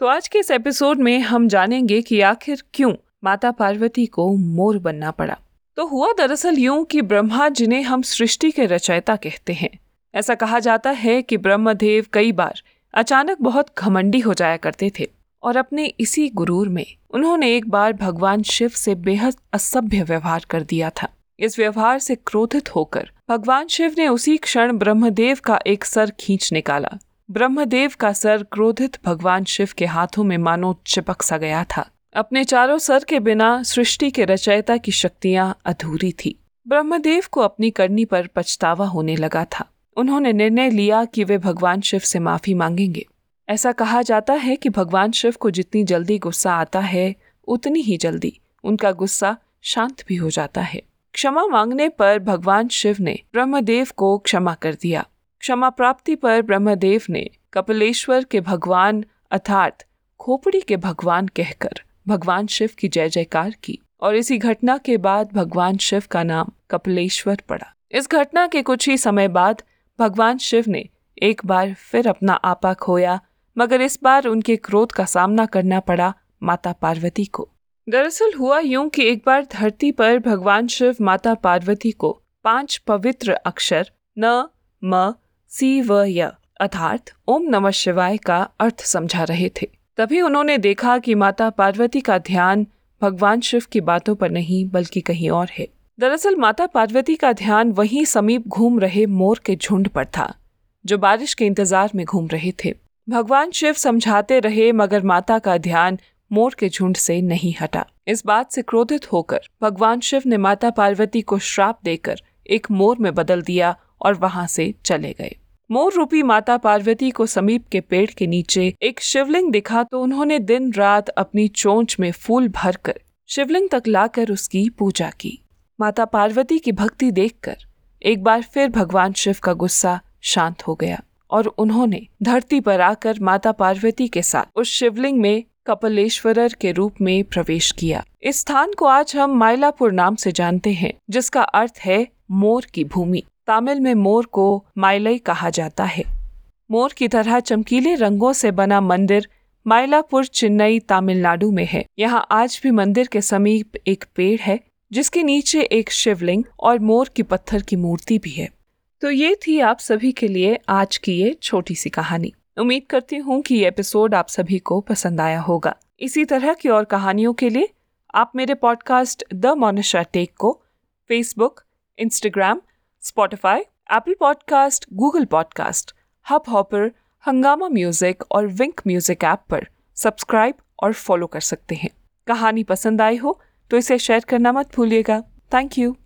तो आज के इस एपिसोड में हम जानेंगे कि आखिर क्यों माता पार्वती को मोर बनना पड़ा। तो हुआ दरअसल यूँ कि ब्रह्मा जिन्हें हम सृष्टि के रचयिता कहते हैं। ऐसा कहा जाता है कि ब्रह्मदेव कई बार अचानक बहुत घमंडी हो जाया करते थे और अपने इसी गुरूर में उन्होंने एक बार भगवान शिव से बेहद असभ्य व्यवहार कर दिया था। इस व्यवहार से क्रोधित होकर भगवान शिव ने उसी क्षण ब्रह्मदेव का एक सर खींच निकाला ब्रह्मदेव का सर क्रोधित भगवान शिव के हाथों में मानो चिपक सा गया था। अपने चारों सर के बिना सृष्टि के रचयिता की शक्तियाँ अधूरी थी। ब्रह्मदेव को अपनी करनी पर पछतावा होने लगा था। उन्होंने निर्णय लिया कि वे भगवान शिव से माफ़ी मांगेंगे। ऐसा कहा जाता है कि भगवान शिव को जितनी जल्दी गुस्सा आता है, उतनी ही जल्दी उनका गुस्सा शांत भी हो जाता है। क्षमा मांगने पर भगवान शिव ने ब्रह्मदेव को क्षमा कर दिया। क्षमा प्राप्ति पर ब्रह्मदेव ने कपिलेश्वर के भगवान अर्थात खोपड़ी के भगवान कहकर भगवान शिव की जय जयकार की और इसी घटना के बाद भगवान शिव का नाम कपिलेश्वर पड़ा। इस घटना के कुछ ही समय बाद भगवान शिव ने एक बार फिर अपना आपा खोया, मगर इस बार उनके क्रोध का सामना करना पड़ा माता पार्वती को। दरअसल हुआ यूँ कि एक बार धरती पर भगवान शिव माता पार्वती को पाँच पवित्र अक्षर न, म सी व य, अर्थात ओम नमः शिवाय का अर्थ समझा रहे थे। तभी उन्होंने देखा कि माता पार्वती का ध्यान भगवान शिव की बातों पर नहीं, बल्कि कहीं और है। दरअसल माता पार्वती का ध्यान वहीं समीप घूम रहे मोर के झुंड पर था, जो बारिश के इंतज़ार में घूम रहे थे। भगवान शिव समझाते रहे, मगर माता का ध्यान मोर के झुंड से नहीं हटा। इस बात से क्रोधित होकर भगवान शिव ने माता पार्वती को श्राप देकर एक मोर में बदल दिया और वहाँ से चले गए। मोर रूपी माता पार्वती को समीप के पेड़ के नीचे एक शिवलिंग दिखा तो उन्होंने दिन रात अपनी चोंच में फूल भरकर शिवलिंग तक लाकर उसकी पूजा की। माता पार्वती की भक्ति देखकर एक बार फिर भगवान शिव का गुस्सा शांत हो गया और उन्होंने धरती पर आकर माता पार्वती के साथ उस शिवलिंग में कपलेश्वरर के रूप में प्रवेश किया। इस स्थान को आज हम माइलापुर नाम से जानते हैं, जिसका अर्थ है मोर की भूमि। तमिल में मोर को माइलई कहा जाता है। मोर की तरह चमकीले रंगों से बना मंदिर माइलापुर चेन्नई तमिलनाडु में है। यहाँ आज भी मंदिर के समीप एक पेड़ है, जिसके नीचे एक शिवलिंग और मोर की पत्थर की मूर्ति भी है। तो ये थी आप सभी के लिए आज की ये छोटी सी कहानी। उम्मीद करती हूँ कि ये एपिसोड आप सभी को पसंद आया होगा। इसी तरह की और कहानियों के लिए आप मेरे पॉडकास्ट द मोनिशा टेक को Facebook Instagram Spotify Apple podcast Google podcast Hubhopper Hungama music और विंक म्यूज़िक ऐप पर सब्सक्राइब और फॉलो कर सकते हैं। कहानी पसंद आई हो तो इसे शेयर करना मत भूलिएगा। Thank you